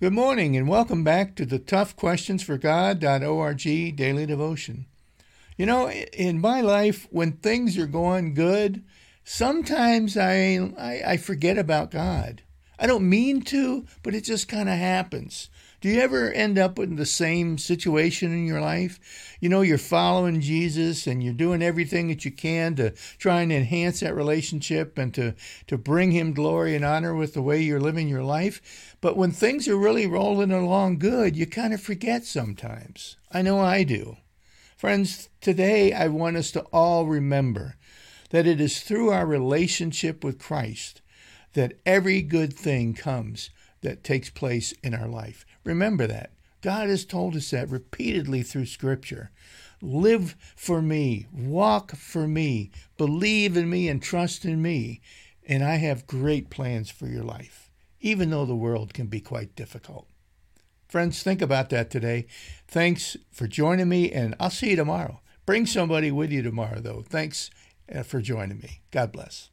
Good morning and welcome back to the Tough Questions for God.org daily devotion. You know, in my life, when things are going good, sometimes I, I, I forget about God. I don't mean to, but it just kind of happens. Do you ever end up in the same situation in your life? You know, you're following Jesus and you're doing everything that you can to try and enhance that relationship and to, to bring Him glory and honor with the way you're living your life. But when things are really rolling along good, you kind of forget sometimes. I know I do. Friends, today I want us to all remember that it is through our relationship with Christ that every good thing comes that takes place in our life. Remember that. God has told us that repeatedly through Scripture. Live for me, walk for me, believe in me, and trust in me, and I have great plans for your life, even though the world can be quite difficult. Friends, think about that today. Thanks for joining me, and I'll see you tomorrow. Bring somebody with you tomorrow, though. Thanks uh, for joining me. God bless.